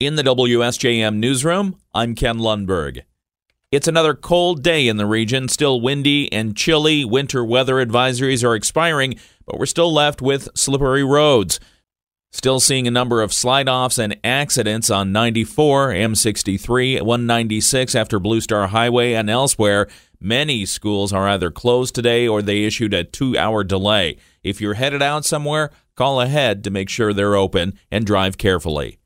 In the WSJM newsroom, I'm Ken Lundberg. It's another cold day in the region, still windy and chilly. Winter weather advisories are expiring, but we're still left with slippery roads. Still seeing a number of slide offs and accidents on 94, M63, 196 after Blue Star Highway and elsewhere. Many schools are either closed today or they issued a two hour delay. If you're headed out somewhere, call ahead to make sure they're open and drive carefully.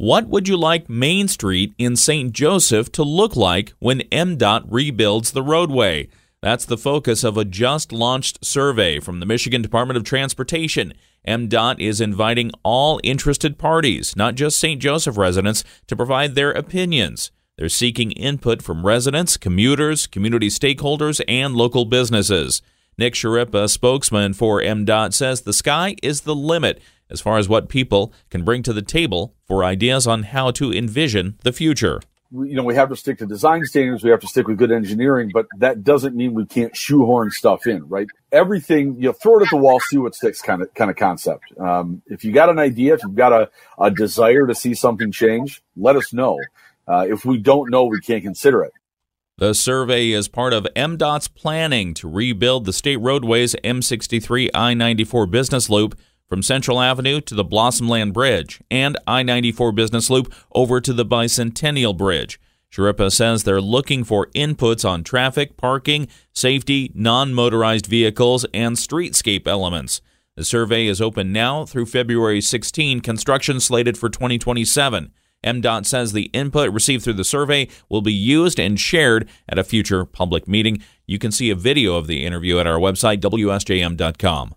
What would you like Main Street in St. Joseph to look like when MDOT rebuilds the roadway? That's the focus of a just launched survey from the Michigan Department of Transportation. MDOT is inviting all interested parties, not just St. Joseph residents, to provide their opinions. They're seeking input from residents, commuters, community stakeholders, and local businesses. Nick Schirripa, spokesman for MDOT, says the sky is the limit as far as what people can bring to the table for ideas on how to envision the future. You know, we have to stick to design standards. We have to stick with good engineering, but that doesn't mean we can't shoehorn stuff in, right? Everything, you know, throw it at the wall, see what sticks kind of, kind of concept. Um, if you got an idea, if you've got a, a desire to see something change, let us know. Uh, if we don't know, we can't consider it. The survey is part of MDOT's planning to rebuild the state roadways M63 I 94 business loop from Central Avenue to the Blossomland Bridge and I 94 Business Loop over to the Bicentennial Bridge. Schirripa says they're looking for inputs on traffic, parking, safety, non motorized vehicles, and streetscape elements. The survey is open now through February 16, construction slated for 2027. MDOT says the input received through the survey will be used and shared at a future public meeting. You can see a video of the interview at our website, WSJM.com.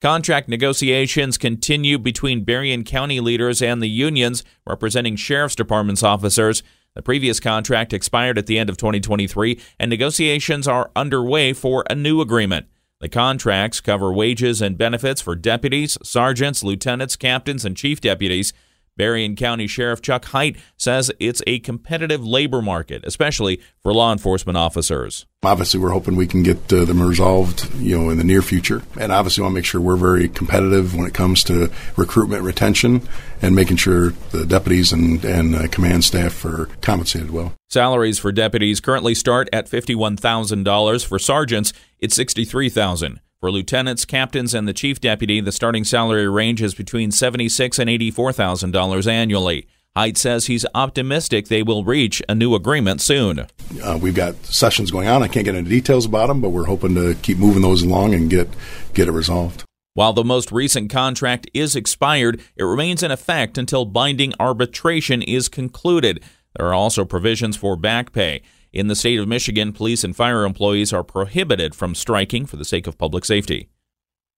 Contract negotiations continue between Berrien County leaders and the unions representing Sheriff's Department's officers. The previous contract expired at the end of 2023, and negotiations are underway for a new agreement. The contracts cover wages and benefits for deputies, sergeants, lieutenants, captains, and chief deputies. Berrien County Sheriff Chuck Heit says it's a competitive labor market, especially for law enforcement officers. Obviously, we're hoping we can get uh, them resolved, you know, in the near future. And obviously, we want to make sure we're very competitive when it comes to recruitment, retention, and making sure the deputies and, and uh, command staff are compensated well. Salaries for deputies currently start at $51,000. For sergeants, it's $63,000. For lieutenants, captains, and the chief deputy, the starting salary range is between 76 and $84,000 annually. Heit says he's optimistic they will reach a new agreement soon. Uh, we've got sessions going on. I can't get into details about them, but we're hoping to keep moving those along and get get it resolved. While the most recent contract is expired, it remains in effect until binding arbitration is concluded. There are also provisions for back pay. In the state of Michigan, police and fire employees are prohibited from striking for the sake of public safety.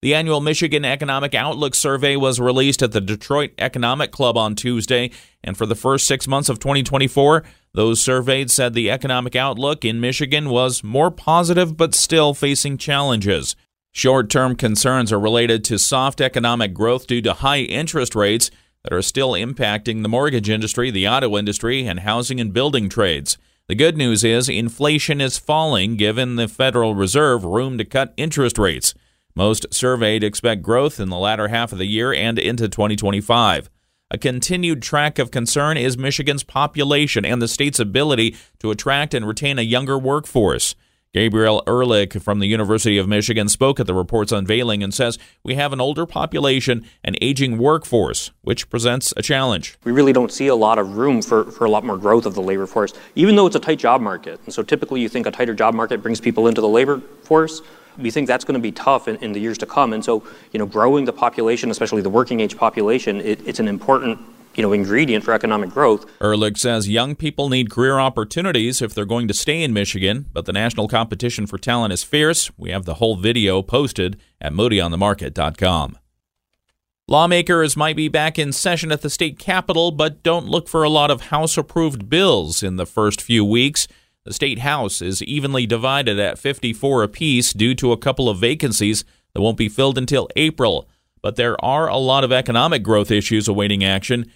The annual Michigan Economic Outlook Survey was released at the Detroit Economic Club on Tuesday, and for the first six months of 2024, those surveyed said the economic outlook in Michigan was more positive but still facing challenges. Short term concerns are related to soft economic growth due to high interest rates that are still impacting the mortgage industry, the auto industry, and housing and building trades. The good news is inflation is falling, given the Federal Reserve room to cut interest rates. Most surveyed expect growth in the latter half of the year and into 2025. A continued track of concern is Michigan's population and the state's ability to attract and retain a younger workforce. Gabriel Ehrlich from the University of Michigan spoke at the report's unveiling and says we have an older population and aging workforce, which presents a challenge. We really don't see a lot of room for, for a lot more growth of the labor force, even though it's a tight job market. And so typically you think a tighter job market brings people into the labor force. We think that's going to be tough in, in the years to come. And so, you know, growing the population, especially the working age population, it, it's an important you know, ingredient for economic growth. Ehrlich says young people need career opportunities if they're going to stay in Michigan, but the national competition for talent is fierce. We have the whole video posted at moodyonthemarket.com. Lawmakers might be back in session at the state capitol, but don't look for a lot of House approved bills in the first few weeks. The state House is evenly divided at 54 apiece due to a couple of vacancies that won't be filled until April. But there are a lot of economic growth issues awaiting action.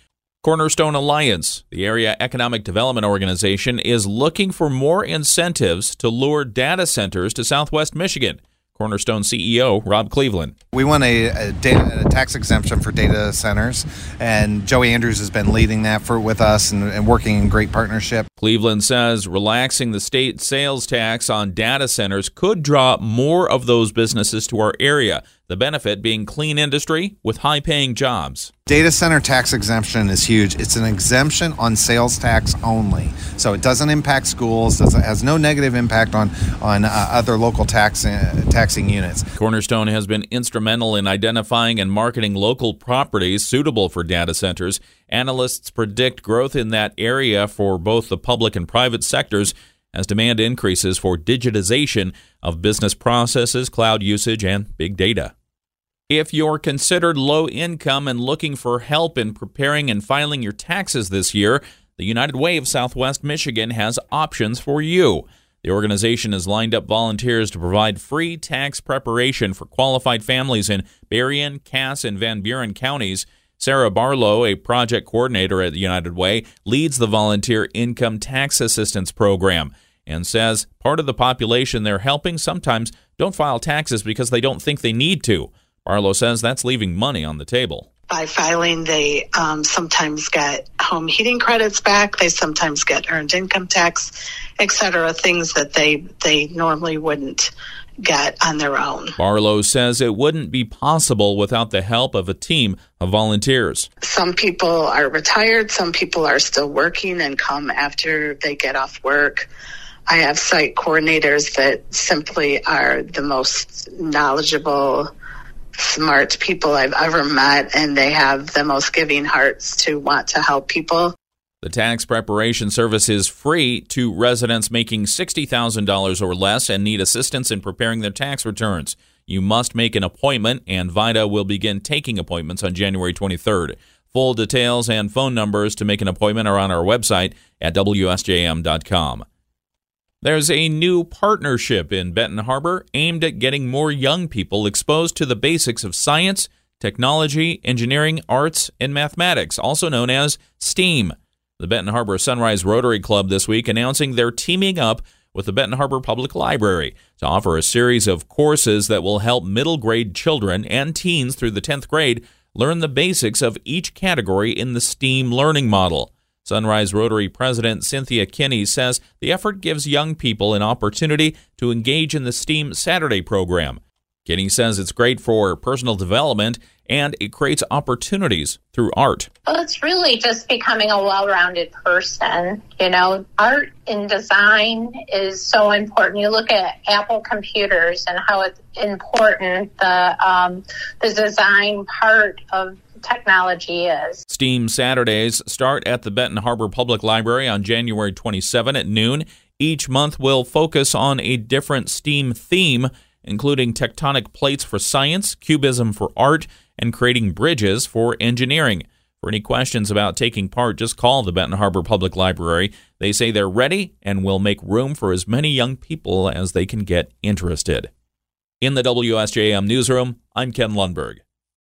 Cornerstone Alliance, the area economic development organization, is looking for more incentives to lure data centers to southwest Michigan. Cornerstone CEO Rob Cleveland. We want a, a, data, a, tax exemption for data centers, and Joey Andrews has been leading that for with us and, and working in great partnership. Cleveland says relaxing the state sales tax on data centers could draw more of those businesses to our area. The benefit being clean industry with high paying jobs. Data center tax exemption is huge. It's an exemption on sales tax only. So it doesn't impact schools, doesn't, has no negative impact on, on uh, other local tax, uh, taxing units. Cornerstone has been instrumental in identifying and marketing local properties suitable for data centers. Analysts predict growth in that area for both the public and private sectors as demand increases for digitization of business processes, cloud usage, and big data. If you're considered low income and looking for help in preparing and filing your taxes this year, the United Way of Southwest Michigan has options for you. The organization has lined up volunteers to provide free tax preparation for qualified families in Berrien, Cass, and Van Buren counties. Sarah Barlow, a project coordinator at the United Way, leads the volunteer income tax assistance program and says part of the population they're helping sometimes don't file taxes because they don't think they need to. Barlow says that's leaving money on the table. By filing, they um, sometimes get home heating credits back. They sometimes get earned income tax, etc. Things that they they normally wouldn't get on their own. Barlow says it wouldn't be possible without the help of a team of volunteers. Some people are retired. Some people are still working and come after they get off work. I have site coordinators that simply are the most knowledgeable, smart people I've ever met, and they have the most giving hearts to want to help people. The tax preparation service is free to residents making $60,000 or less and need assistance in preparing their tax returns. You must make an appointment, and VITA will begin taking appointments on January 23rd. Full details and phone numbers to make an appointment are on our website at WSJM.com. There's a new partnership in Benton Harbor aimed at getting more young people exposed to the basics of science, technology, engineering, arts, and mathematics, also known as STEAM. The Benton Harbor Sunrise Rotary Club this week announcing they're teaming up with the Benton Harbor Public Library to offer a series of courses that will help middle grade children and teens through the 10th grade learn the basics of each category in the STEAM learning model. Sunrise Rotary President Cynthia Kinney says the effort gives young people an opportunity to engage in the STEAM Saturday program. Kinney says it's great for personal development and it creates opportunities through art. Well, it's really just becoming a well rounded person. You know, art and design is so important. You look at Apple computers and how it's important the, um, the design part of technology is. STEAM Saturdays start at the Benton Harbor Public Library on January 27 at noon. Each month will focus on a different STEAM theme, including tectonic plates for science, cubism for art, and creating bridges for engineering. For any questions about taking part, just call the Benton Harbor Public Library. They say they're ready and will make room for as many young people as they can get interested. In the WSJM newsroom, I'm Ken Lundberg.